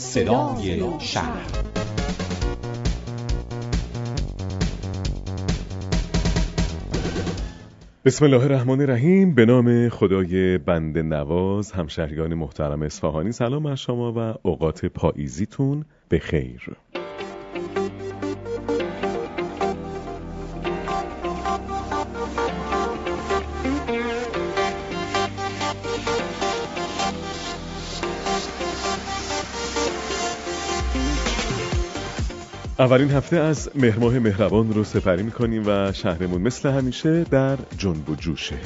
صدای شهر بسم الله الرحمن الرحیم. به نام خدای بند نواز همشهریان محترم اصفهانی. سلام بر شما و اوقات پاییزیتون به خیر. اولین هفته از مهرماه مهربان رو سپری می‌کنیم و شهرمون مثل همیشه در جنب و جوشه.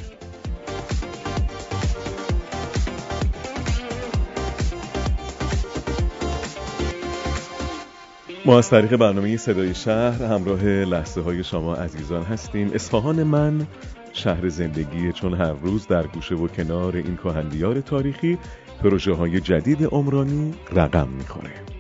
ما از طریق برنامه صدای شهر همراه لحظه های شما عزیزان هستیم. اصفهان من شهر زندگی چون هر روز در گوشه و کنار این کهندیار تاریخی پروژه های جدید عمرانی رقم می‌خوره.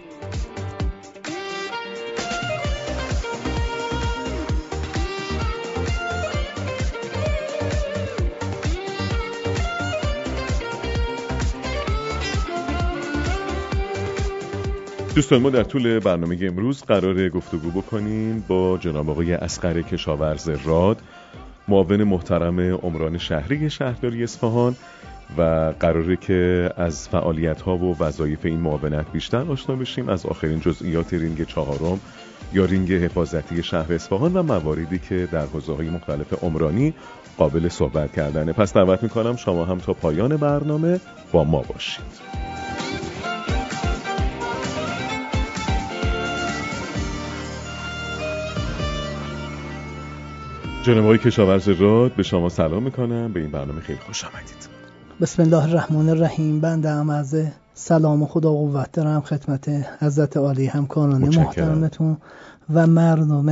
دوستان ما در طول برنامه امروز قرار گفتگو بکنیم با جناب آقای اصغر کشاورز راد معاون محترم عمران شهری شهرداری اصفهان و قراره که از فعالیت ها و وظایف این معاونت بیشتر آشنا بشیم. از آخرین جزئیات رینگ چهارم یا رینگ حفاظتی شهر اصفهان و مواردی که در حوزه های مختلف عمرانی قابل صحبت کردنه. پس دعوت می‌کنم شما هم تا پایان برنامه با ما باشید. جناب آقای کشاورز راد به شما سلام می‌کنم. به این برنامه خیلی خوش آمدید. بسم الله الرحمن الرحیم. بنده هم از سلام و خدا قوت دارم خدمت حضرت عالی همکاران محترمتون و مردم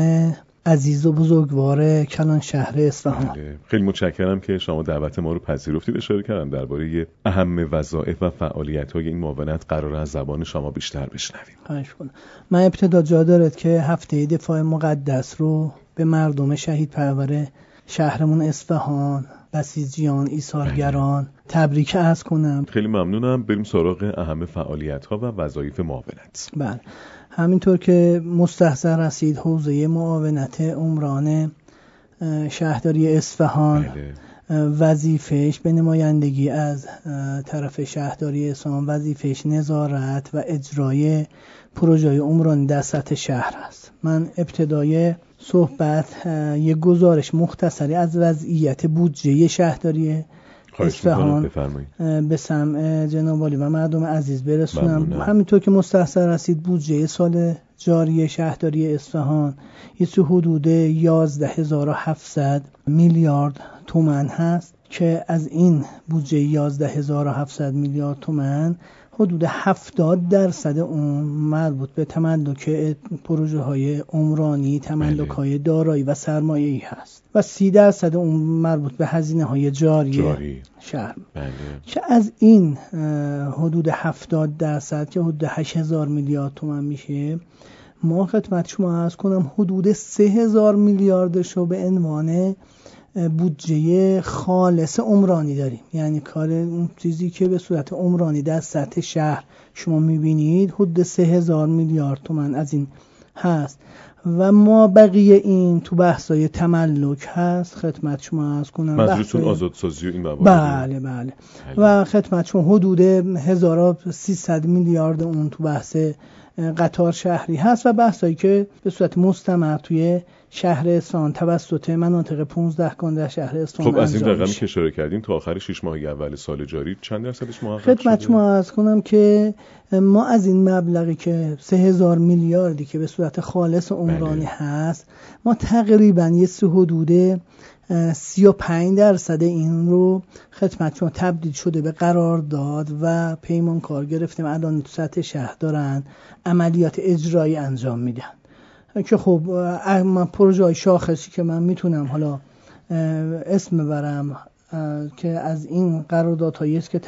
عزیز و بزرگوار کلان شهر اصفهان. بله. خیلی متشکرم که شما دعوت ما رو پذیرفتید اشاره کردم درباره اهم وظایف و فعالیت های این معاونت قرار از زبان شما بیشتر بشنویم. خواهش کنم من ابتدا جا دارد که هفته دفاع مقدس رو به مردم شهید پرور شهرمون اصفهان بسیجیان ایثارگران تبریک از کنم. خیلی ممنونم. بریم سراغ اهم فعالیت ها و وظایف معاونت. بله. همینطور که مستحضر رسید حوزه معاونت عمران شهرداری اصفهان. بله. وظیفش به نمایندگی از طرف شهرداری اصفهان وظیفش نظارت و اجرای پروژه عمران در سطح شهر است. من ابتدای صحبت یه گزارش مختصری از وضعیت بودجه شهرداری اصفهان به سمع جناب و مردم عزیز برسونم. همینطور که مستحصر رسید بودجه سال جاری شهرداری اصفهان یه حدود 11700 میلیارد تومن هست که از این بودجه 11700 میلیارد تومن حدود 70 درصد اون مربوط به تملک پروژه های عمرانی تملک های بله. دارایی و سرمایه ای هست و 30 درصد اون مربوط به هزینه های جاری, جاری. شهر بله. که از این حدود 70 درصد که حدود 8000 میلیارد تومن میشه ما خدمت شما کنم حدود 3000 میلیاردش رو به عنوان بودجه خالص عمرانی داریم. یعنی کار اون چیزی که به صورت عمرانی در سطح شهر شما می‌بینید حدود سه هزار میلیارد تومن از این هست. و ما بقیه این تو بحثای تملک هست. خدمت شما از کنم. منظورتون آزادسازی و این موارد. بله،, بله. بله. و خدمت شما حدود 1300 میلیارد اون تو بحث قطار شهری هست و بحثایی که به صورت مستمر توی شهر اصفهان. توسط مناطق 15 کن در شهر اصفهان خب از این رقمی که اشاره کردیم تا آخر 6 ماه اول سال جاری چند درصدش محقق خدمت شما از کنم که ما از این مبلغی که 3000 میلیاردی که به صورت خالص عمرانی بله. هست ما تقریبا یه سه حدود 35 درصد این رو خدمت شما تبدیل شده به قرار داد و پیمان کار گرفتیم. الان تو سطح شهر دارن عملیات اجرایی انجام میدن. که خب من پروژه های شاخصی که من می‌تونم حالا اسم ببرم که از این قراردادهایی است که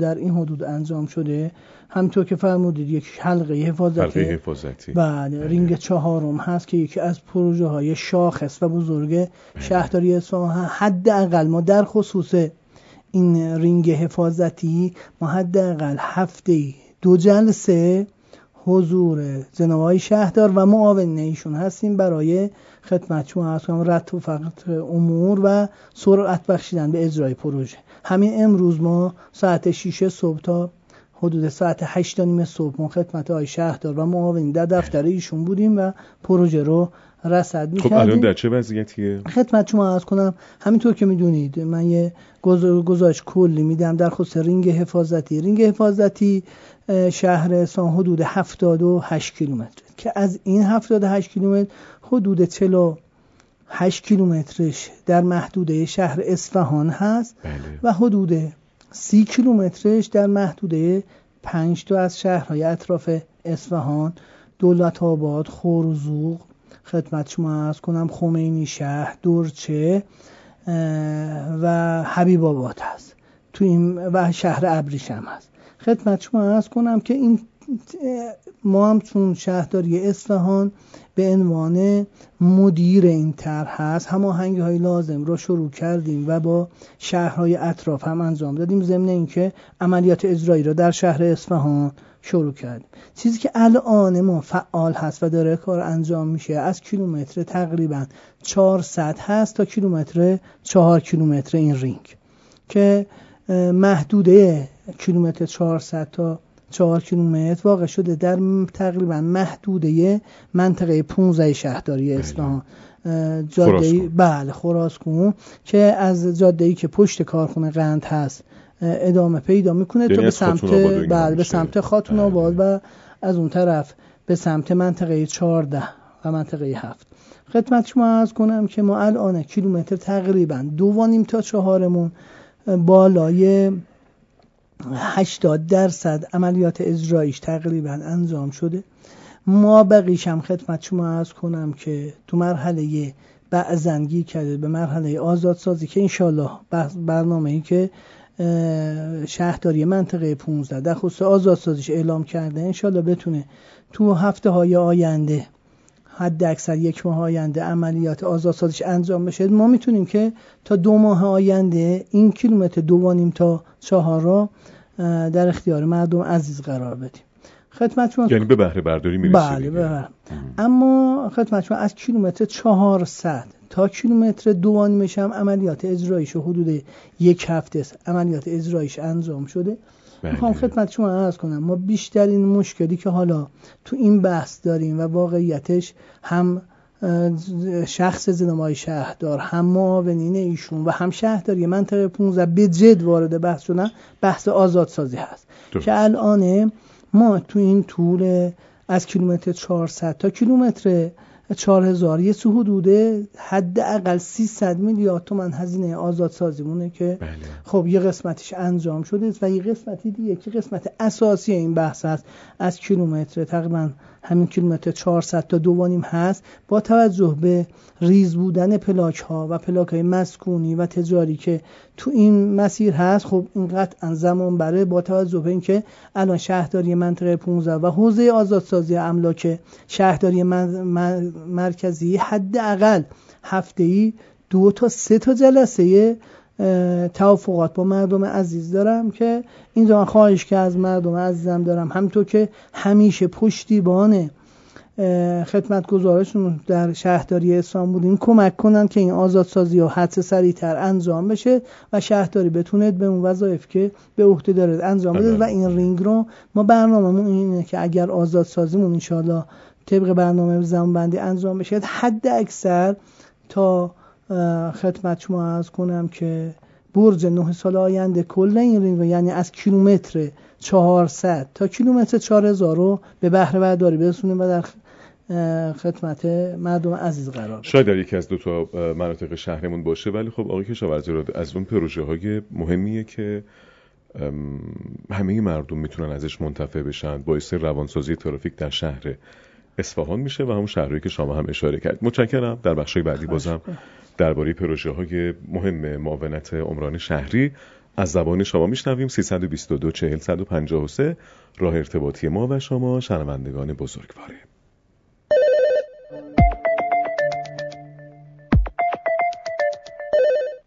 در این حدود انجام شده همینطور که فرمودید یک حلقه حفاظتی حلقه حفاظتی بله, بله. رینگ چهارم هست که یکی از پروژه های شاخص و بزرگ بله. شهرداری اصفهان حداقل ما در خصوص این رینگ حفاظتی ما حداقل هفته دو جلسه حضور جناب شهردار و معاون ایشون هستیم برای خدمت شما. از رد و فقط امور و سرعت بخشیدن به اجرای پروژه. همین امروز ما ساعت 6 صبح تا حدود ساعت 8 نیم صبح ما خدمت های شهردار و معاونین در دفتر ایشون بودیم و پروژه رو رصد می‌کردیم خب الان در چه وضعیتیه؟ خدمت شما از کنم همینطور که می‌دونید من یه گزارش کلی میدم در خصوص رینگ حفاظتی رینگ حفاظتی شهر اصفهان حدود 78 کیلومتر که از این 78 کیلومتر حدود 48 کیلومترش در محدوده شهر اصفهان هست بله. و حدود 30 کیلومترش در محدوده 5 تا از شهرهای اطراف اصفهان دولت آباد خورزوق خدمت شما از کنم خمینی شهر دورچه و حبیب آباد هست. تو این و شهر ابریشم هست. خدمت شما از کنم که این ما هم چون شهرداری اصفهان به عنوان مدیر این طرح هست. هماهنگی های لازم رو شروع کردیم و با شهرهای اطراف هم انجام دادیم ضمن اینکه عملیات اجرایی رو در شهر اصفهان شروع کردیم. چیزی که الان ما فعال هست و داره کار انجام میشه از کیلومتر تقریبا 400 هست تا کیلومتر 4 کیلومتر این رینگ که محدوده کیلومتر 400 تا 4 کیلومتر واقع شده در تقریبا محدوده منطقه 15 شهرداری بله. اصفهان جاده بله خراسکون که از جاده ای که پشت کارخونه قند هست ادامه پیدا می‌کنه تو به سمت بله به سمت خاتون بله. آباد و از اون طرف به سمت منطقه 14 و منطقه 7 خدمت شما از کنم که ما الان کیلومتر تقریبا دو تا چهارمون بالای 80 درصد عملیات اجرایش تقریبا انجام شده. ما بقیش هم خدمت شما از کنم که تو مرحله بعضنگی کرده به مرحله آزادسازی که انشالله برنامه ای که شهرداری منطقه 15 در خصوص آزادسازیش اعلام کرده انشالله بتونه تو هفته های آینده حد اکثر یک ماه آینده عملیات آزادسازیش انجام بشه. ما می‌تونیم که تا دو ماه آینده این کیلومتر دوانیم تا چهار را در اختیار مردم عزیز قرار بدیم. خدمت شما یعنی به بهره برداری می‌رسید بله به اما خدمت شما از کیلومتر 400 تا کیلومتر دوانیمش هم عملیات اجرایش حدود یک هفته است. عملیات اجرایش انجام شده. بله. می‌خوام خدمت شما عرض کنم. ما بیشترین مشکلی که حالا تو این بحث داریم و واقعیتش هم شخص زنمای شهردار هم معاونین ایشون و هم شهرداری منطقه 15 به جد وارد بحث شدن بحث آزادسازی هست. که الان ما تو این طول از کیلومتر 400 تا کیلومتر 4000 یه سو حدوده حداقل 300 میلیارد تومن هزینه آزاد مونه که بله. خب یه قسمتش انجام شده و یه قسمتی دیگه که قسمت اساسی این بحث هست از کیلومتر تقریبا همین کیلومتر 400 تا دوانیم هست با توجه به ریز بودن پلاک ها و پلاک های مسکونی و تجاری که تو این مسیر هست خب این قطعا زمان بره با توجه به اینکه الان شهرداری منطقه 15 و حوزه آزادسازی املاک شهرداری مرکزی حداقل هفته ای دو تا سه تا جلسه توافقات با مردم عزیز دارم که این زمان خواهش که از مردم عزیزم دارم. همینطور که همیشه پشتیبان خدمت گزارشون در شهرداری اسلام بودیم کمک کنن که این آزادسازی و حدس سریعتر انجام بشه و شهرداری بتونه به اون وظایف که به عهده داره انجام بده. و این رینگ رو ما برنامه‌مون اینه که اگر آزادسازیمون انشالله طبق برنامه زمان بندی انجام بشه حد اکثر تا خدمت شما عرض کنم که برج نه سال آینده کل این رینگ یعنی از کیلومتر 400 تا کیلومتر 4000 رو به بهره برداری برسونیم و در خدمت مردم عزیز قرار شاید در یکی از دو تا مناطق شهرمون باشه ولی خب آقای کشاورزی رو از اون پروژه های مهمیه که همه مردم می‌تونن ازش منتفع بشن. باعث روانسازی ترافیک در شهر اصفهان میشه و همون شهری که شما هم اشاره کرد متشکرم. در بخش بعدی بازم درباره پروژه های مهم معاونت عمران شهری از زبان شما میشنویم. 322 40 153 راه ارتباطی ما و شما. شنوندگان بزرگواره.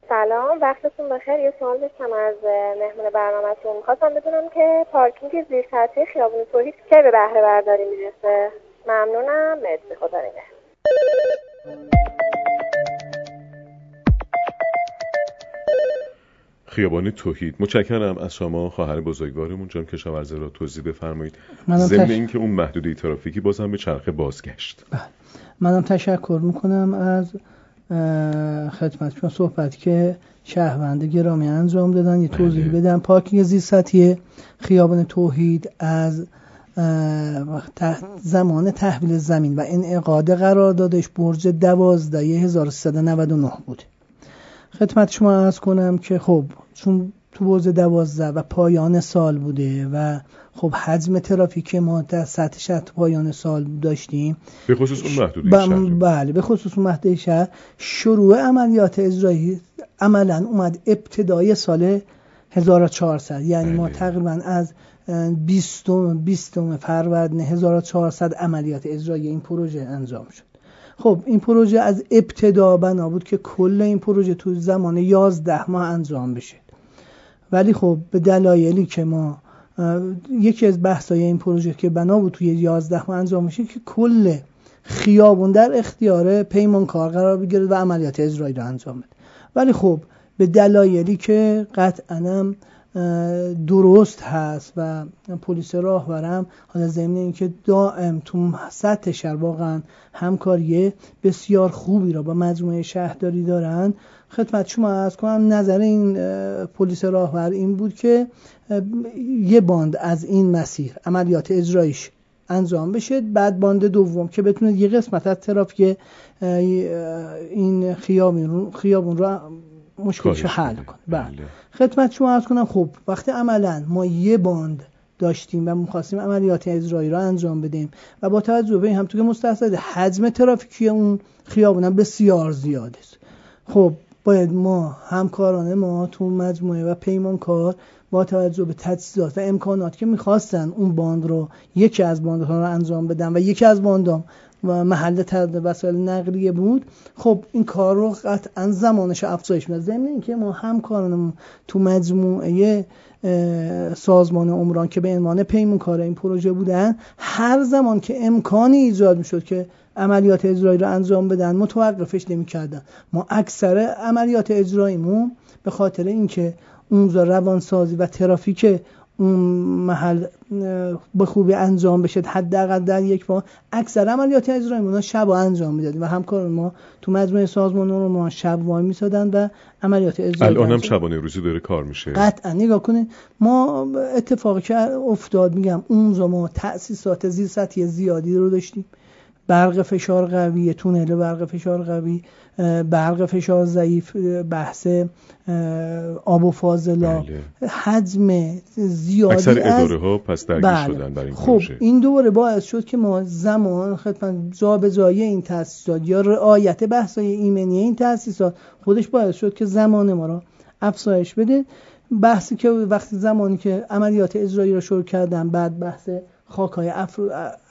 سلام وقتتون بخیر. یه سوال داشتم از مهمون برنامهتون. می‌خواستم بدونم که پارکینگ زیر سطحی خیابون توحید کی به بهره برداری می‌رسه. ممنونم. مرسی. خدا نگهدار. خیابان توحید. متشکرم از شما خواهر بزرگوارمون. جان کشاورزه را توضیح بفرمایید. ضمن تش... اینکه اون محدوده ترافیکی بازم به چرخه بازگشت. بله. منم تشکر می‌کنم از خدمت شما صحبت که شهروند گرامی انجام دادن. یه توضیح بله. بدم. پارکینگ زیر خیابان توحید از زمان تحویل زمین و انعقاد قراردادش برج دوازده 1399 بود. خدمت شما ارز کنم که خب چون تو برج دوازده و پایان سال بوده و خب حجم ترافیک ما در سطح شهر پایان سال داشتیم. به خصوص اون محدوده بله به خصوص اون محدوده شهر. شروع عملیات اجرایی عملا اومد ابتدای سال 1400 یعنی ما بله. تقریبا از 20 20 فروردین 1400 عملیات اجرایی این پروژه انجام شد. خب این پروژه از ابتدا بنا بود که کل این پروژه تو زمان 11 ماه انجام بشه. ولی خب به دلایلی که ما یکی از بحثای این پروژه که بنا بود توی 11 ماه انجام میشه که کل خیابون در اختیار پیمانکار قرار بگیره و عملیات اجرایی رو انجام بده. ولی خب به دلایلی که قطعا درست هست و پلیس راهبرم حالا ضمن اینکه دائم تو سطح شهر واقعا همکاری بسیار خوبی را با مجموعه شهرداری دارن خدمت شما از کنم نظر این پلیس راهبر این بود که یه باند از این مسیر عملیات اجرایش انجام بشه بعد باند دوم که بتونه یه قسمت از ترافیک این خیابون خیابون رو مشکلش حل کنه. بله. بله. خدمت شما عرض کنم خب وقتی عملا ما یه باند داشتیم و می‌خواستیم عملیات اجرایی را انجام بدیم و با توجه به این همونطور که مستحضرید حجم ترافیکی اون خیابون بسیار زیاده است. خب باید ما همکاران ما تو مجموعه و پیمانکار با توجه به تجهیزات و امکانات که می‌خواستن اون باند رو یکی از باندها رو انجام بدن و یکی از باندام و محل ترد وسایل نقلیه بود. خب این کار رو قطعا زمانش افزایش میده ضمن اینکه ما همکارانمون تو مجموعه سازمان عمران که به عنوان پیمون کار این پروژه بودن هر زمان که امکانی ایجاد می‌شد که عملیات اجرایی رو انجام بدن متوقفش نمی‌کردن. ما اکثر عملیات اجراییمون به خاطر اینکه اونجا روانسازی و ترافیک اون محل به خوبی انجام بشه حداقل در یک با اکثر عملیات اجرایی ما شب انجام می‌دادیم و همکار ما تو مجموعه سازمان رو ما شب وای میسادن و عملیات اجرایی الان هم شبانه روزی داره کار میشه. قطعا. نگاه کنید ما اتفاقی که افتاد میگم اون ما تأسیسات زیر سطحی زیادی رو داشتیم. برق فشار قوی تونل برق فشار قوی برق فشار ضعیف بحث آب و فاضلا بله. حجم زیادی اکثر اداره ها پس درگیر بله. شدن برای این خب این دوباره باعث شد که ما زمان خدمت جابجایی این تاسیسات یا رعایت بحث های ایمنی این تاسیسات خودش باعث شد که زمان ما را افزایش بده بحثی که وقتی زمانی که عملیات اجرایی را شروع کردن بعد بحث خاکای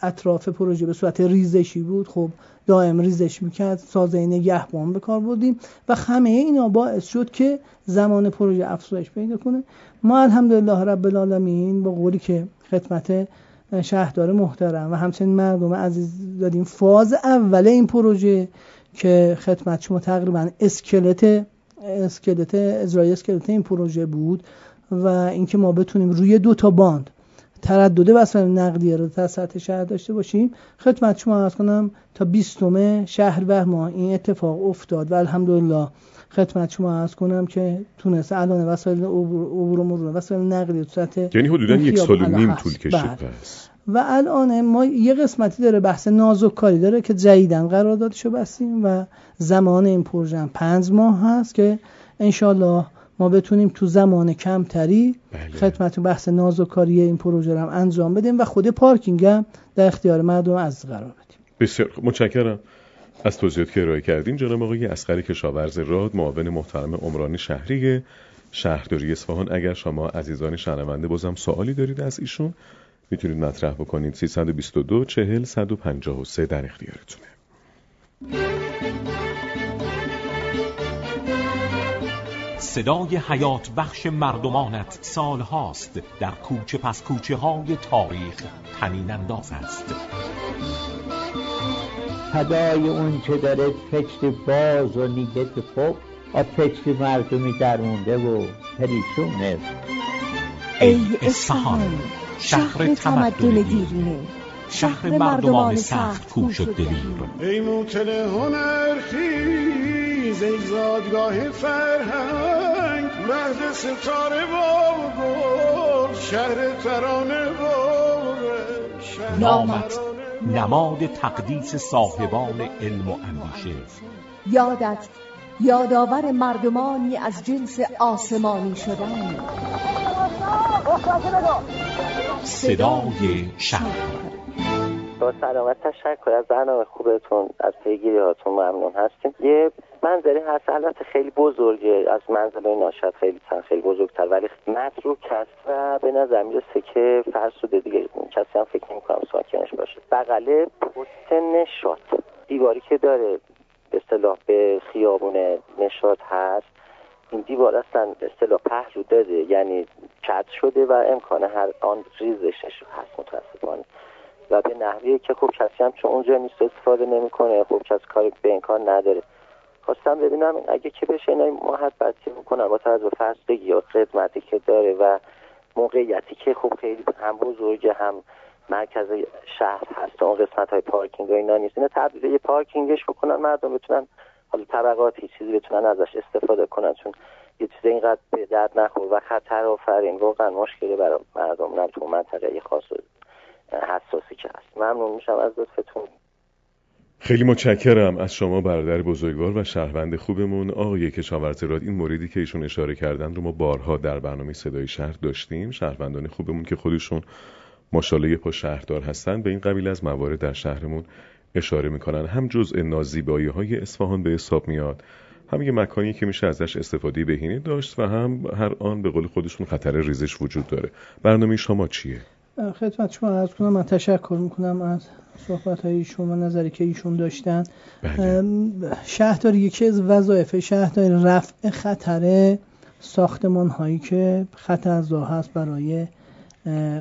اطراف پروژه به صورت ریزشی بود. خب دائم ریزش می‌کرد سازه نگهبان به کار بودیم و همه اینا باعث شد که زمان پروژه افزایش پیدا کنه. ما الحمدلله رب العالمین با قولی که خدمت شهردار محترم و همچنین مردم عزیز دادیم فاز اول این پروژه که خدمت شما تقریبا اسکلت اسکلت اجرای اسکلت این پروژه بود و اینکه ما بتونیم روی دو تا باند تردد وسایل نقلیه رو تا سطح شهر داشته باشیم. خدمت شما عرض کنم تا 20 شهر و ما این اتفاق افتاد و الحمدلله خدمت شما عرض کنم که تونست الان وسایل عبور و مرور وسایل نقلیه تو سطح یعنی حدودا یک سال و نیم طول کشید بله. پس. و الان ما یه قسمتی داره بحث نازک کاری داره که جدیدن قراردادشو بستیم و زمان این پروژه پنج ماه هست که انشالله ما بتونیم تو زمان کمتری بله. خدمت بحث نازوکاری این پروژه رو هم انجام بدیم و خود پارکینگ هم در اختیار مردم از قرار بدیم. بسیار متشکرم. از توضیحات که ارائه کردیم جناب آقای اسقر کشاورز راد معاون محترم عمران شهری شهرداری اصفهان. اگر شما عزیزان شنونده بازم سوالی دارید از ایشون می‌تونید مطرح بکنید. 322 40 153 در اختیارتونه. صدای حیات بخش مردمانت سال هاست در کوچه پس کوچه های تاریخ تنین انداز است. صدای اون که داره پشت باز و که خب و پشت مردمی درمونده و پریشونه. ای اصفهان شهر تمدن دیرینه. شهر مردمان سخت کوش و دلیر. ای موتل هنر خیز ای زادگاه فرهنگ مهد ستاره و گل شهر ترانه و نامت نماد تقدیس صاحبان علم و اندیشه. یادت یادآور مردمانی از جنس آسمانی شدن. صدای شهر. با سلامت تشکر از برنامه خوبتون از پیگیری هاتون ممنون هستیم. یه منظری هست البته خیلی بزرگه از منزل ناشد خیلی تن خیلی بزرگتر ولی متروک هست و به نظر می‌رسه که فرسوده دیگه. کسی هم فکر نمی کنم ساکنش باشه. بغله پست نشات دیواری که داره به اصطلاح به خیابون نشات هست. این دیوار اصلا به اصطلاح پهلو داده یعنی کت شده و امکان هر آن ریزش هست متاسفانه. و به نحوی که خب کسی هم چون اونجا نیست استفاده نمی‌کنه خب کسی کاری به این کار نداره. خواستم ببینم اگه که بشه اینا محبتی بکنم با توجه فرستگی یا خدمتی که داره و موقعیتی که خب خیلی هم بزرگه هم مرکز شهر هست اون قسمت های پارکینگ و اینا نیست. اینا تبدیل یه پارکینگش بکنن مردم بتونن حالا طبقاتی چیزی بتونن ازش استفاده کنن. چون یه چیز اینقدر به درد نخور و خطر آفرین. واقعا مشکلی برای مردم تو منطقه خاص. حساسی که هست. ممنون میشم از لطفتون. خیلی متشکرم از شما برادر بزرگوار و شهروند خوبمون. آقای کشاورز راد این موردی که ایشون اشاره کردن رو ما بارها در برنامه صدای شهر داشتیم. شهروندان خوبمون که خودشون ماشاءالله پا شهردار هستن. به این قبیل از موارد در شهرمون اشاره می‌کنن. هم جزء نازیبایی های اصفهان به حساب میاد. هم یه مکانی که میشه ازش استفاده بهینه داشت و هم هر آن به قول خودشون خطر ریزش وجود داره. برنامه شما چیه؟ خدمت شما عرض کنم من تشکر می‌کنم از صحبت های ایشون و نظری که ایشون داشتن. بله. شهرداری یکی از وظایف شهرداری رفع خطر ساختمان هایی که خطرزا هست برای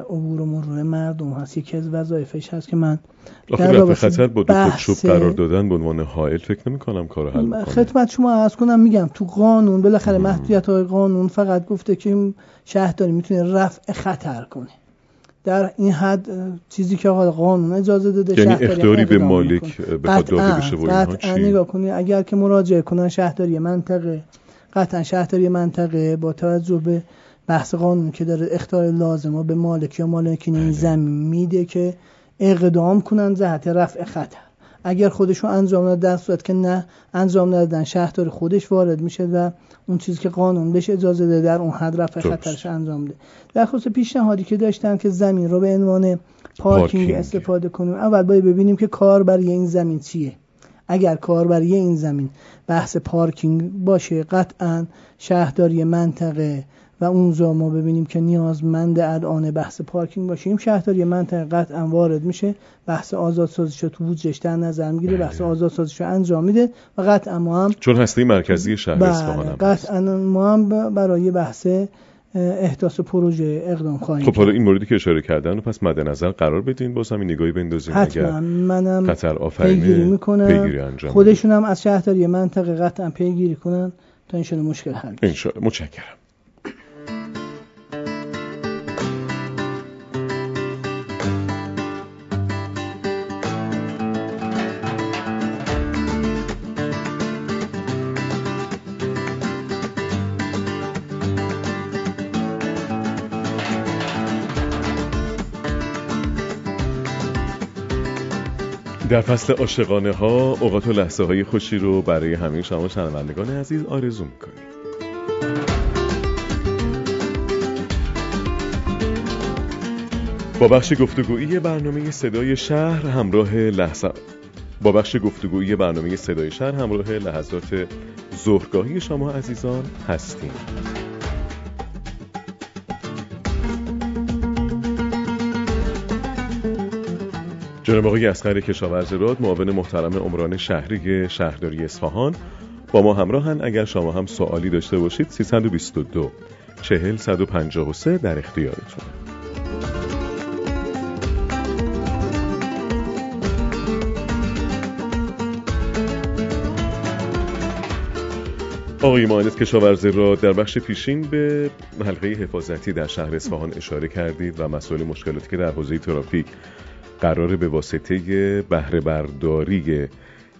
عبور و مرور مردم هست. یکی از وظایفش هست که من در رفع خطر با دو خودشوب قرار دادن به عنوان حائل فکر نمی کنم کارو حل می‌کنه خدمت شما عرض کنم میگم تو قانون بالاخره محدودیت های قانون فقط گفته که شهرداری می‌تونه رفع خطر کنه. در این حد چیزی که آقا قانون اجازه داده یعنی اختیاری به مالک بخواد داده بشه و اینها چی؟ نگاه کنید اگر که مراجعه کنن شهرداری منطقه. قطعا شهرداری منطقه با توجه به بحث قانون که داره اختیار لازمه به مالک یا مالکین این زمین میده که اقدام کنن جهت رفع خطر. اگر خودشون انجام نداد در صورت که نه انجام ندادن شهردار خودش وارد میشه و اون چیزی که قانون بهش اجازه ده در اون حد رفع خطرش انجام ده. در خصوص پیشنهادی که داشتن که زمین رو به عنوان پارکینگ, استفاده کنیم اول باید ببینیم که کار برای این زمین چیه. اگر کار برای این زمین بحث پارکینگ باشه قطعا شهرداری منطقه و اونجا ما ببینیم که نیازمند الان بحث پارکینگ باشیم شهرداری منطقه قطعا وارد میشه بحث آزادسازیش رو تو بودجهش در نظر می‌گیره بحث آزادسازیش رو انجام میده و قطعا ما هم چون هسته مرکزی شهر اصفهان بله قطعا ما هم برای بحث احداث پروژه اقدام خواهیم خب حالا این موردی که اشاره کردن پس مد نظر قرار بدین باز همین نگاهی بندازیم. حتما. منم آفرینه پیگیری می‌کنم. پیگیری انجام خودشون هم از شهرداری منطقه قطعا پیگیری کنن تا این مشکل حل بشه. متشکرم. در فصل عاشقانه ها اوقات و لحظه های خوشی رو برای همه شما شنوندگان عزیز آرزو می‌کنیم. با بخش گفتگویی برنامه صدای شهر همراه لحظه با بخش گفتگویی برنامه صدای شهر همراه لحظات ظهرگاهی شما عزیزان هستیم. جناب آقای اسقر کشاورز راد معاون محترم عمران شهری شهرداری اصفهان. با ما همراهن اگر شما هم سوالی داشته باشید 322 40 153 در اختیارتون. آقای مهندس کشاورزی را در بخش پیشین به حلقه حفاظتی در شهر اصفهان اشاره کردید و مسائل مشکلاتی که در حوزه ترافیک قرار به واسطه بهره برداری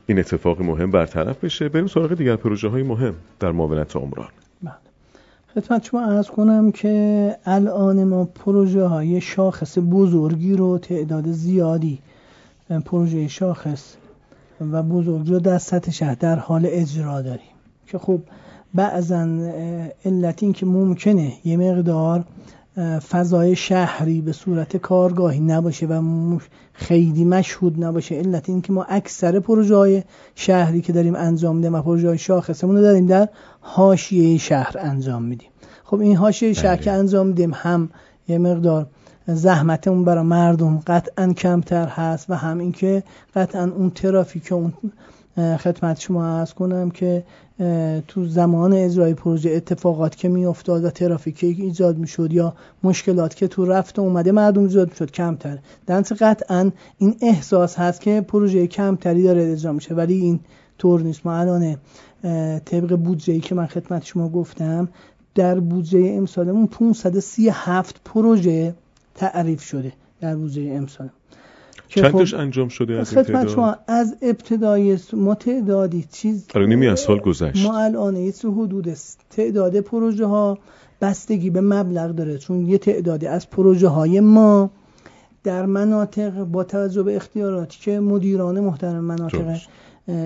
این اتفاق مهم برطرف بشه. بریم سراغ دیگر پروژه های مهم در معاونت عمران. بله. خدمت شما ارز کنم که الان ما پروژه های شاخص بزرگی رو تعداد زیادی پروژه شاخص و بزرگ رو در سطح شهر در حال اجرا داریم. که خب بعضا علت این که ممکنه یه مقدار فضای شهری به صورت کارگاهی نباشه و خیلی مشهود نباشه علت این که ما اکثر پروژه های شهری که داریم انجام میدیم و پروژه های شاخصمون رو داریم در حاشیه شهر انجام میدیم خب این حاشیه شهر که بله. انجام میدیم هم یه مقدار زحمتمون برای مردم قطعا کمتر هست و هم اینکه قطعا اون ترافیک اون خدمت شما از کنم که تو زمان اجرای پروژه اتفاقات که میافتاد و ترافیکی که ایجاد می‌شد یا مشکلات که تو رفت و اومده مردم ایجاد می‌شد کمتر. در قطعا این احساس هست که پروژه کمتری داره اجرا میشه ولی این طور نیست. ما الان طبق بودجه ای که من خدمت شما گفتم در بودجه امسالمون 537 پروژه تعریف شده در بودجه امسالمون چندش خب انجام شده از این تعداد؟ شما از ابتدای ما تعدادی چیز آره نیمی از سال گذشت ما الان یه حدود تعداد پروژه ها بستگی به مبلغ داره چون یه تعدادی از پروژه های ما در مناطق با توجه به اختیاراتی که مدیران محترم مناطق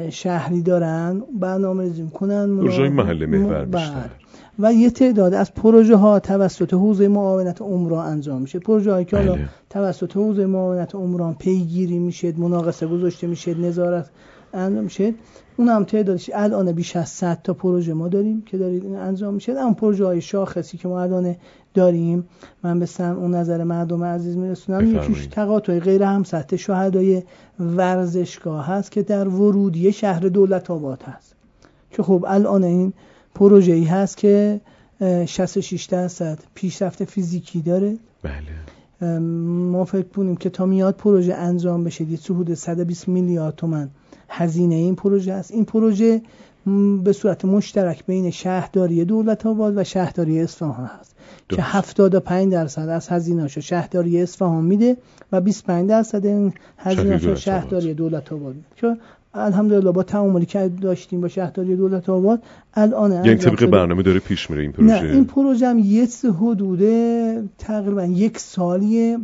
شهری دارن برنامه ریزی کنن پروژه محل محور بیشتر بله. و یه تعداد از پروژه ها توسط حوزه معاونت عمران انجام میشه. پروژه هایی که حالا بله. توسط حوزه معاونت عمران پیگیری میشه مناقصه گذاشته میشه نظارت انجام میشه. اون هم تعدادش الان بیش از 100 تا پروژه ما داریم که دارید این انجام میشه. اما پروژه های شاخصی که ما الان داریم من به سم اون نظر مردم عزیز میرسونم یکیش تقاطع غیر هم سطح شهدای ورزشگاه هست که در ورودی شهر دولت آباد هست. که خب الان این پروژه ای هست که 66 درصد پیشرفت فیزیکی داره. بله. ما فکر کنیم که تا میاد پروژه انجام بشه یه حدود 120 میلیارد تومن هزینه این پروژه است. این پروژه به صورت مشترک بین شهرداری دولت آباد و شهرداری اصفهان هست. که 75 درصد از هزینه‌اشو شهرداری اصفهان میده و 25 درصد این هزینه‌اشو شهرداری دولت آباد که الحمدلله با تعاملی که داشتیم با شهرداری دولت آباد الان یعنی طبق برنامه داره پیش میره این پروژه. نه این پروژه هم یه حدوده تقریبا یک سالی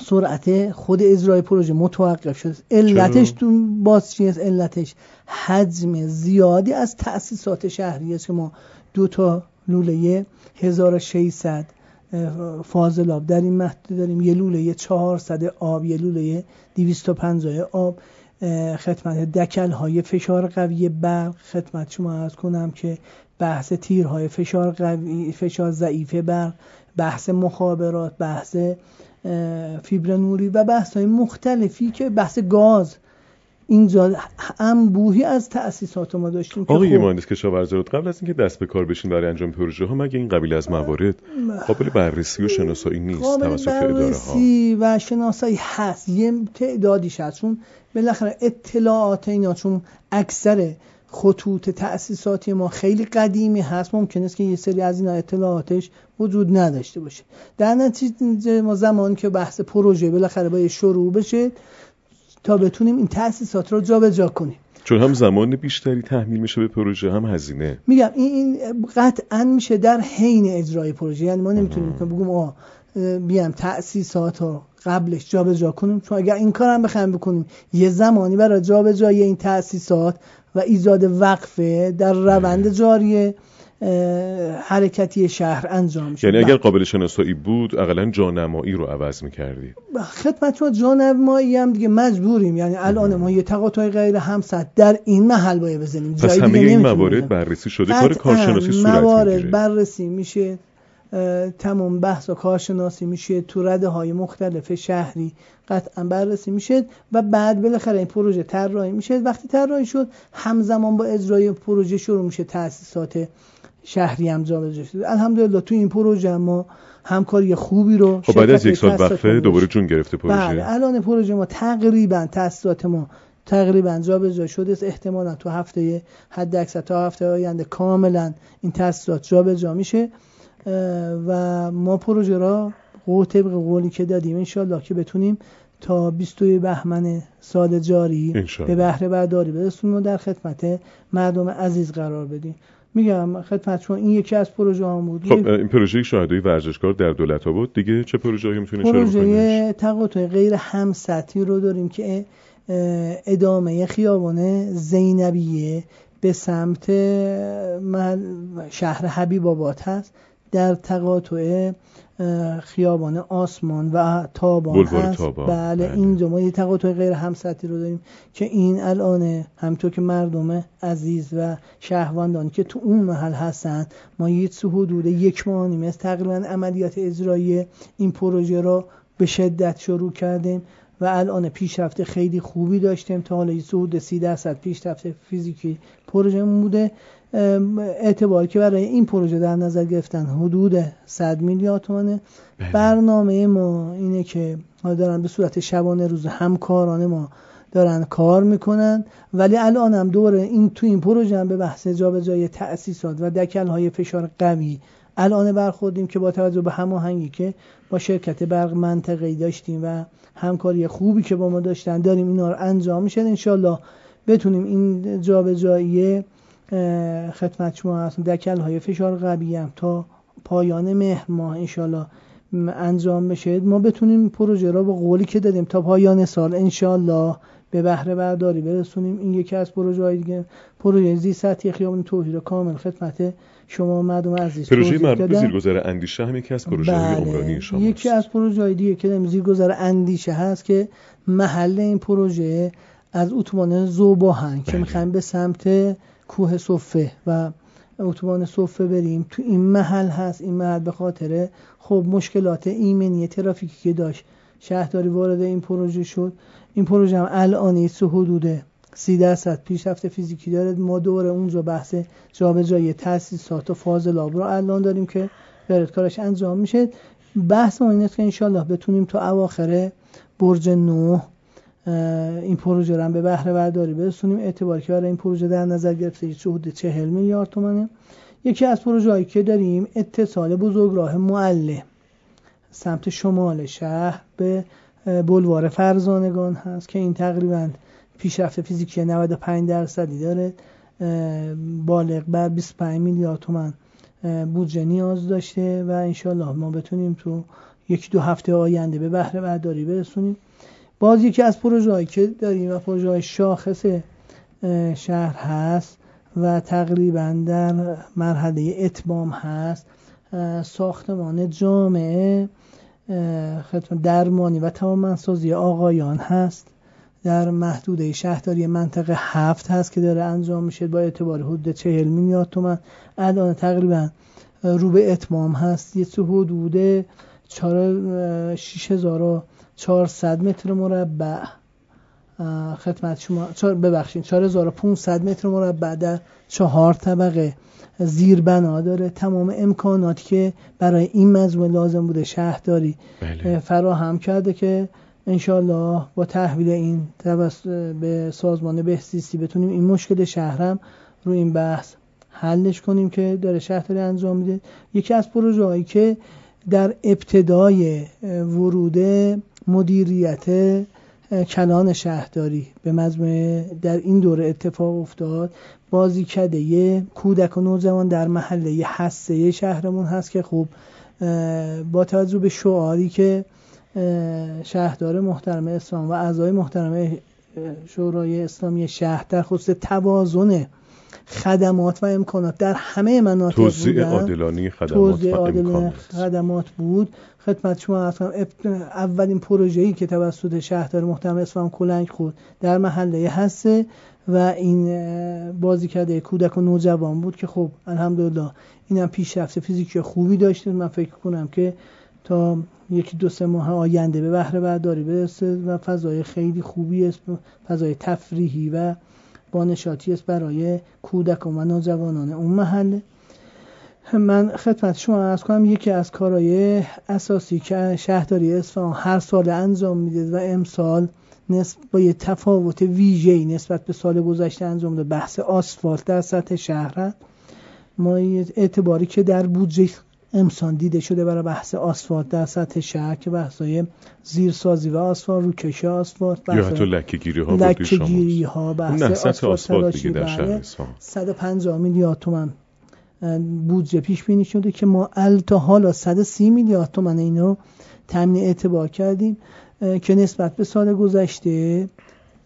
سرعت خود اجرای پروژه متوقف شد علتش تو باز چیه علتش حجم زیادی از تأسیسات شهری است که ما دو تا لوله 1600 فاضلاب در این مهد داریم یه لوله 400 آب یه لوله 250 آب. خدمت دکل های فشار قوی برق. خدمت شما از کنم که بحث تیرهای فشار قوی فشار ضعیف برق بحث مخابرات بحث فیبر نوری و بحث های مختلفی که بحث گاز اینجا انبوهی از تأسیسات ما داشتیم آقای خب مهندس کشاورزی قبل از اینکه دست به کار بشین برای انجام پروژه ها مگه این قبیل از موارد قابل بررسی و شناسایی نیست توسط اداره ها و شناسایی هست. یه تعدادیش هست. چون بالاخره اطلاعات اینا چون اکثر خطوط تأسیساتی ما خیلی قدیمی هست. ممکن است که یه سری از این اطلاعاتش وجود نداشته باشه. در نتیجه ما زمان که بحث پروژه بالاخره باید شروع بشه تا بتونیم این تأسیسات رو جابجا جا کنیم. چون هم زمان بیشتری تحمیل میشه به پروژه هم هزینه. میگم این قطعا میشه در حین اجرای پروژه. یعنی ما نمی‌تونیم بگیم آه بیام تأسیسات رو قبلش جابجا جا کنیم. چون اگر این کارم بخوایم بکنیم یه زمانی برای جابجایی این تأسیسات و ایجاد وقفه در روند جاری حرکتی شهر انجام میشه یعنی اگر قابل شناسایی بود اقلا جانمایی رو عوض می‌کردی. خدمت ما جانمایی هم دیگه مجبوریم. یعنی الان ما یه تقاطع غیر همسط در این محل باید بزنیم. پس همه این موارد بررسی شده کار کارشناسی صورت موارد بررسی میشه تمام بحث و کارشناسی میشه تو رده های مختلف شهری قطعا بررسی میشه و بعد بالاخره این پروژه طراحی میشه. وقتی طراحی شد همزمان با اجرای پروژه شروع میشه تاسیسات شهری هم جابجا شده الحمدلله تو این پروژه ما همکاری خوبی رو خب بعد از یک سال وقفه دوباره جون گرفته پروژه. بله الان پروژه ما تقریبا تاسیسات ما تقریبا جابجا شده احتمالا تو هفته حد اکثر تا هفته آینده کاملا این تاسیسات جابجا میشه. و ما پروژه را قول طبق قولی که دادیم انشالله که بتونیم تا 22 بهمن سال جاری به بهره برداری برسونیم و در خدمت مردم عزیز قرار بدیم. میگم خدمت شما این یکی از پروژه هم بود. خب این پروژه شاهدای ورزشکار در دولت بود. دیگه چه پروژه هایی می‌تونه پروژه تقاطع غیر همسطحی رو داریم که ادامه خیابان زینبیه به سمت شهر حبیب آباد هست. در تقاطع خیابان آسمان و تابان هست تابان. بله, بله. اینجا ما یه تقاطع غیر همسطحی رو داریم که این الان همطور که مردم عزیز و شهروندان که تو اون محل هستن ما یه حدود یک ماه نیمه تقریبا عملیات اجرایی این پروژه رو به شدت شروع کردیم و الان پیشرفت خیلی خوبی داشتیم تا حالا حدود 30 درصد پیشرفت فیزیکی پروژه بوده اعتباری که برای این پروژه در نظر گرفتن حدود 100 میلیارد تومانه. بله. برنامه ما اینه که دارن به صورت شبانه روز همکاران ما دارن کار می‌کنن. ولی الان هم دوره این تو این پروژه هم به بحث جابجایی تأسیسات و دکل های فشار قوی الان برخوردیم که با توجه به هماهنگی که با شرکت برق منطقه‌ای داشتیم و همکاری خوبی که با ما داشتن داریم اینا رو انجام میشه انشالله بتونیم این جابجایی خدمت شما هستم. دکل های فشار قوی هم تا پایان مهر ماه انشالله انجام بشه. ما بتونیم پروژه را با قولی که دادیم تا پایان سال انشالله به بهره برداری برسونیم. این یکی از پروژه های دیگه. پروژه زی سطحی خیابان توحید کامل خدمت شما مردم عزیز. پروژه مربوط به زیرگذر اندیشه هم یکی از پروژه های بله. عمرانی شما یکی از پروژه های دیگه که زیرگذر اندیشه هست که محل این پروژه از اتوبان زوباهن که بله. می‌خوایم به سمت کوه صفه و اتوبان صفه بریم. تو این محل هست این محل به خاطر خب مشکلات ایمنی ترافیکی که داشت. شهرداری وارد این پروژه شد. این پروژه هم الان سه حدود سی درصد پیشرفت فیزیکی داره. ما دوره اونجا بحث جابجایی تاسیسات و فاز لاب رو الان داریم که برد کارش انجام میشه. بحث ما اینه که انشالله بتونیم تو اواخر برج نو این پروژه رو به بهره برداری برسونیم. اعتبار که برای این پروژه در نظر گرفته حدود 40 میلیارد تومنه. یکی از پروژه هایی که داریم اتصال بزرگراه معله سمت شمال شهر به بلوار فرزانگان هست که این تقریبا پیشرفت فیزیکی 95 درصدی داره. بالغ بر 25 میلیارد تومن بودجه نیاز داشته و انشالله ما بتونیم تو یکی دو هفته آینده به بهره برداری برسونیم. باز یکی از پروژه که داریم و پروژه های شاخص شهر هست و تقریبا در مرحله اتمام هست ساختمان جامعه درمانی و توانمندسازی آقایان هست. در محدوده شهرداری منطقه هفت هست که داره انجام میشه با اعتبار حدود چهل میلیارد تومن الان تقریبا رو به اتمام هست. یه حدود چهار شیش هزار 400 متر مربع. خدمت شما ببخشید 4500 متر مربع در چهار طبقه زیر بنا داره. تمام امکاناتی که برای این مجموعه لازم بوده شهرداری بله. فراهم کرده که انشالله با تحویل این به سازمان بهزیستی بتونیم این مشکل شهرم رو این بحث حلش کنیم که داره شهرداری انجام میده. یکی از پروژه هایی که در ابتدای وروده مدیریت کلان شهرداری. به مجموعه در این دوره اتفاق افتاد بازی کده کودک و نوجوان در محله حسه شهرمون هست که خوب با توجه به شعاری که شهردار محترم اسلام و اعضای محترم شورای اسلامی شهر در خصوص توازن خدمات و امکانات. در همه مناطق توزیع عادلانه خدمات و امکانات. خدمات بود. خدمت شما اولین پروژه‌ای که توسط شهردار محترم اصفهان کلنگ خورد در محله هسته و این بازی کرده کودک و نوجوان بود که خب الحمدلله اینم پیشرفت فیزیکی خوبی داشته. من فکر کنم که تا یکی دو سه ماه آینده به بهره برداری برسه و فضای خیلی خوبی است فضای تفریحی و بانشاتی است برای کودکان و نوجوانان اون محله من خدمت شما ارز کنم یکی از کارهای اساسی که شهرداری اصفهان هر سال انجام میده و امسال نسبت با یه تفاوت ویژه‌ای نسبت به سال گذشته انجام داده بحث آسفالت در سطح شهر. ما اعتباری که در بودجه امسال دیده شده برای بحث آسفالت در سطح شهر که بحثای زیرسازی و آسفالت روکش آسفالت یا حتی لکه گیری ها لکه گیری بحث آسفالت آسفالت دیگه در شهر بله. اصفهان 150 میلیارد تومن اه، بودجه پیش بینی شده که ما ال تا حالا 130 میلیارد تومن اینو تامین اعتبار کردیم که نسبت به سال گذشته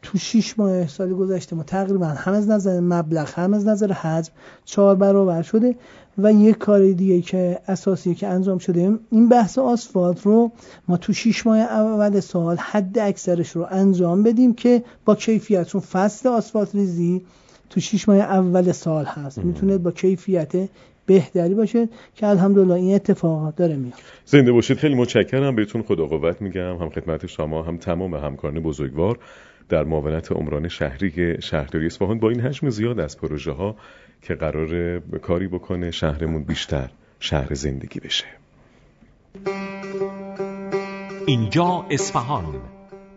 تو 6 ماه سال گذشته ما تقریبا هم از نظر مبلغ هم از نظر حجم چهار برابر شده و یک کار دیگه که اساسی که انجام شده این بحث آسفالت رو ما تو 6 ماه اول سال حد اکثرش رو انجام بدیم که با کیفیت چون فصل آسفالت ریزی تو 6 ماه اول سال هست. می‌تونه با کیفیت بهتری باشه که الحمدلله این اتفاق داره میفته زنده باشید. خیلی متشکرم. بهتون خدا قوت میگم. هم خدمت شما هم تمام همکاران بزرگوار. در معاونت عمران شهری شهرداری اصفهان با این حجم زیاد از پروژه ها که قرار کاری بکنه شهرمون بیشتر شهر زندگی بشه. اینجا اصفهان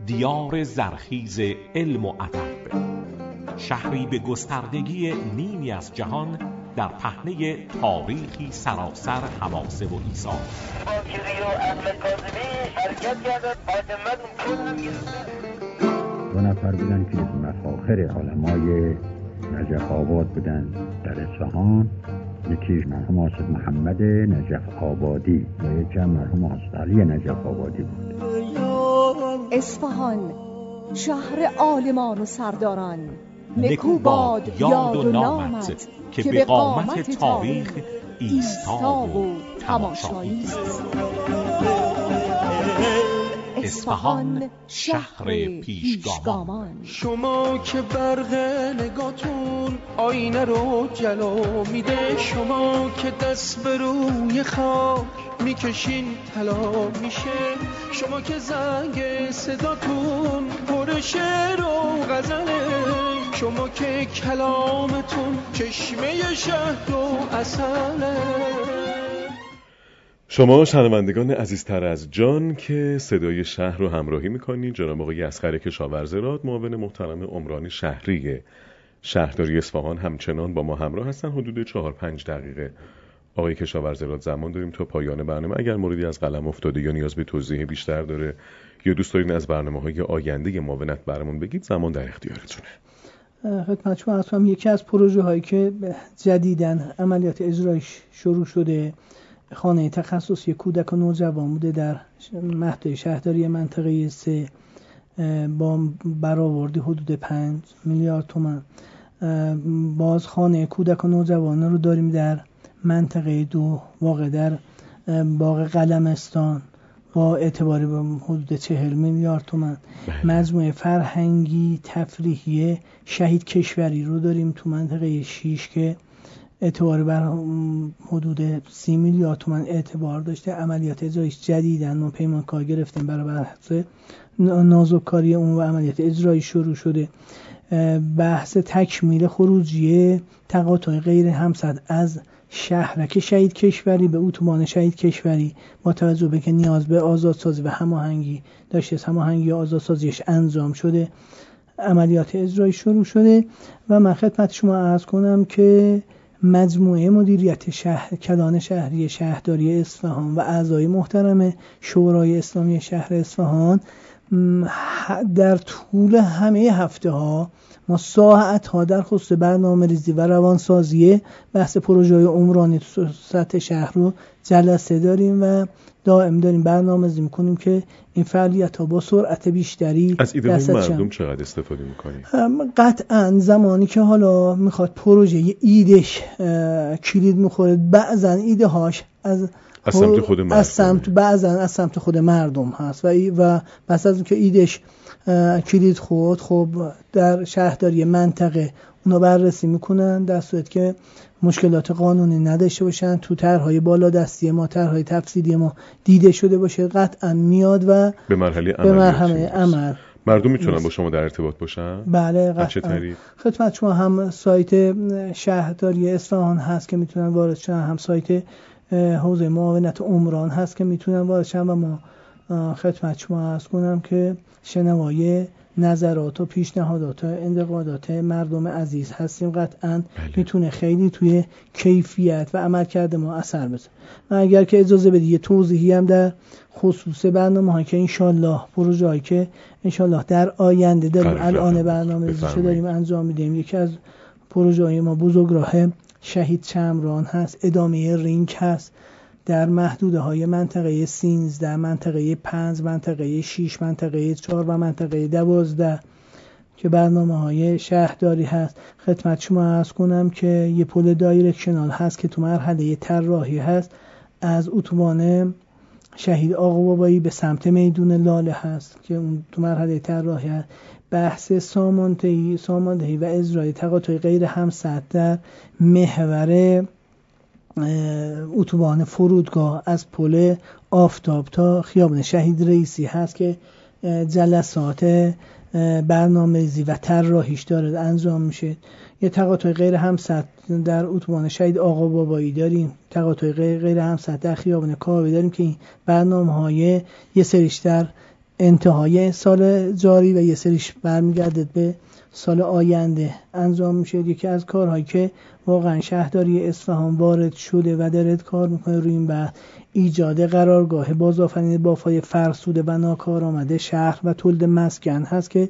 دیار زرخیز علم و ادب. شهری به گستردگی نیمی از جهان در پهنه تاریخی سراسر حماسه و ایثار. دو نفر بودن که از مفاخر علمای نجف آباد بودن. در اصفهان یکی مرحوم آسد محمد نجف آبادی و یکی هم مرحوم آسد علی نجف آبادی بود. اصفهان شهر عالمان و سرداران. نکو باد یاد و نامت که به قامت تاریخ ایستاب و تماشایی است. اصفهان شهر پیشگامان. شما که برق نگاتون آینه رو جلو میده شما که دست به روی خاک می‌کشین طلا میشه شما که زنگ صداتون پر شعر و غزله شما که کلامتون چشمه شهد و اصله. شما شنوندگان عزیزتر از جان که صدای شهر رو همراهی می‌کنید جناب آقای اسخر کشاورز راد معاون محترم عمران شهری شهرداری اصفهان همچنان با ما همراه هستن. حدود چهار پنج دقیقه آقای کشاورز راد زمان داریم تا پایان برنامه. اگر موردی از قلم افتاده یا نیاز به توضیح بیشتر داره یا دوست دارین از برنامه های آینده معاونت برامون بگید زمان در اختیارتونه. خدمت شما یکی از پروژه هایی که جدیدن عملیات اجرایش شروع شده خانه تخصصی کودک و نوجوان بوده در مهد شهرداری منطقه سه با برآوردی حدود 5 میلیارد تومن اه، باز خانه کودک و نوجوان رو داریم در منطقه دو واقع در باغ قلمستان با اعتبار به حدود چهل میلیارد تومن مجموعه فرهنگی تفریحی شهید کشوری رو داریم تو منطقه شیش که اعتبار بر حدود سی میلیارد تومن اعتبار داشته. عملیات اجرایش جدیدن ما پیمانکار گرفتیم برای بحث نازوکاری اون و عملیات اجرایی شروع شده. بحث تکمیل خروجی تقاطع غیر همسد از شهرک شهید کشوری به اتوبان شهید کشوری با توجه به که نیاز به آزادسازی و هماهنگی داشته. هماهنگی آزادسازیش انجام شده. عملیات اجرایی شروع شده. و من خدمت شما عرض کنم که مجموعه مدیریت شهر کلان شهری شهرداری اصفهان و اعضای محترم شورای اسلامی شهر اصفهان در طول همه هفته ها ما ساعت ها در خصوص برنامه ریزی و روانسازی بحث پروژه های عمرانی تو سطح شهر رو جلسه داریم و دائم داریم برنامه ریزی می‌کنیم که این فعالیت ها با سرعت بیشتری از ایده مردم چقدر استفاده می‌کنیم؟ قطعا زمانی که حالا می‌خواد پروژه ایدش کلید می‌خوره بعضا ایده هاش از از سمت خود مردم. از سمت بعضا از سمت خود مردم هست. و و پس از اینکه ایدش کلید خود خب در شهرداری منطقه اونا بررسی می‌کنن در صورت که مشکلات قانونی نداشته باشن تو طرحهای بالا دستی ما طرحهای تفصیلی ما دیده شده باشه قطعا میاد و به مرحله به مرحله عمل. مردم می‌تونن با شما در ارتباط باشن؟ بله قطعا. خدمت شما هم سایت شهرداری اصفهان هست که می‌تونن وارد شن هم سایت حوزه معاونت عمران هست که می‌تونن وارد شن و ما خدمت شما عرض کنم که شنوای نظرات و پیشنهادات و انتقادات مردم عزیز هستیم. قطعا بله. می‌تونه خیلی توی کیفیت و عملکرد ما اثر بذاره. و اگر که اجازه بدی یه توضیحی هم در خصوص برنامه هایی که انشالله پروژه هایی که انشالله در آینده داریم. الان برنامه ریزی داریم انجام میدیم. یکی از پروژه های ما بزرگراه شهید چمران هست ادامه رینگ هست. در محدوده های منطقه سینز در منطقه پنج منطقه 6 منطقه 4 و منطقه 12 که برنامه های شهرداری هست. خدمت شما ارز کنم که یه پل دایرکشنال هست که تو مرحله طراحی هست. از اتوبان شهید آقا بابایی به سمت میدون لاله هست که اون تو مرحله طراحی هست. بحث ساماندهی ساماندهی و اجرای تقاطع غیر همسد در محور اتوبان فرودگاه از پل آفتاب تا خیابان شهید رئیسی هست که جلسات برنامه‌ریزی و طراحیش داره انجام میشه. یه تقاطع غیر همسط در اتوبان شهید آقا بابایی داریم. تقاطع غیر همسط در خیابان کاوه داریم که این برنامه های یه سریش در انتهای سال جاری و یه سریش برمیگرده به سال آینده. انجام میشه یکی از کارهایی که واقعا شهرداری اصفهان وارد شده و دارد کار می‌کنه روی این بحث ایجاد قرارگاه بازآفرینی بافای فرسوده و ناکارآمده شهر و تولد مسکن هست که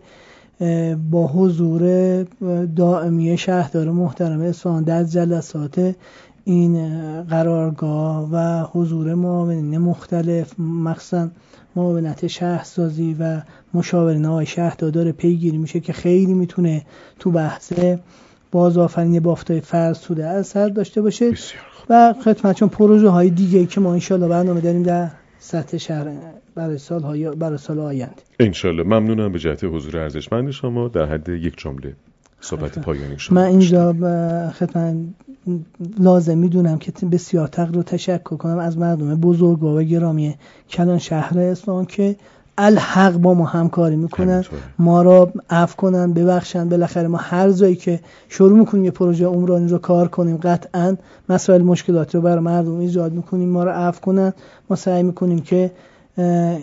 با حضور دائمی شهردار محترم اصفهان در جلسات این قرارگاه و حضور معاونین مختلف مخصوصا معاونت شهرسازی و مشاورین های شهردار پیگیری میشه که خیلی می‌تونه تو بحث بازآفرینی بافتای فرسوده اثر داشته باشه. و خدمت چون پروژه های دیگه که ما انشالله برنامه داریم در سطح شهر برای سال های برای سال آینده. انشالله ممنونم به جهت حضور ارزشمند شما. در حد یک جمله. صحبت پایانی شما من اینجا خدمت لازم می‌دونم که بسیار تقدیر تشکر کنم از مردم بزرگ و گرامی کلان شهر اصفهان که الحق با ما همکاری می‌کنن. ما را عفو کنن ببخشن. بالاخره ما هر جایی که شروع می‌کنیم یه پروژه عمرانی رو کار کنیم قطعا مسائل مشکلاتی رو برای مردم ایجاد می‌کنیم ما را عفو کنن. ما سعی می‌کنیم که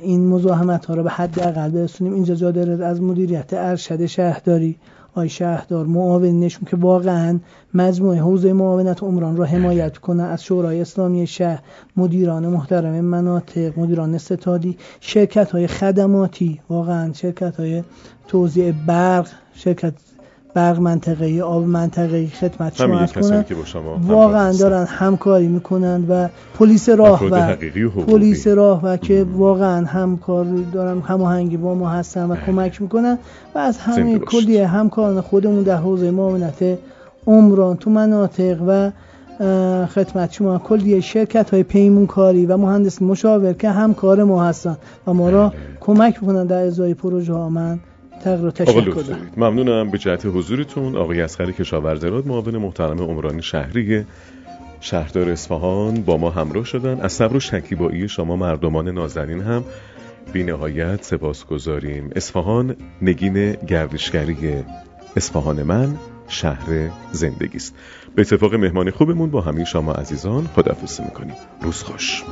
این مزاحمت ها رو به حد اقل برسونیم. اینجا جا داره از مدیریت ارشد شهرداری آی شهردار نشون که واقعا مجموعه حوزه معاونت عمران را حمایت کنه از شورای اسلامی شهر مدیران محترم مناطق مدیران ستادی شرکت های خدماتی واقعا شرکت های توزیع برق شرکت برق منطقه آب منطقه خدمت شما کنن واقعا دارن همکاری می‌کنن و پلیس راه و پلیس راه و که واقعا همکار دارن هماهنگی با ما هستن و. کمک می‌کنن و از همه کلیه همکاران خودمون در حوزه معاونت عمران تو مناطق و خدمت شما کلیه شرکت های پیمون کاری و مهندس مشاور که همکار ما هستن و ما را. کمک می‌کنن در ازای پروژه ها من تشکر ممنونم. به جهت حضورتون آقای اسخر کشاورزراد معاون محترم عمرانی شهری شهردار اصفهان با ما همراه شدن. از صبر و شکیبایی شما مردمان نازنین هم بی نهایت سپاس گذاریم اصفهان نگین گردشگری اصفهان من شهر زندگی است. به اتفاق مهمان خوبمون با همین شما عزیزان خدافزی می‌کنیم. روز خوش.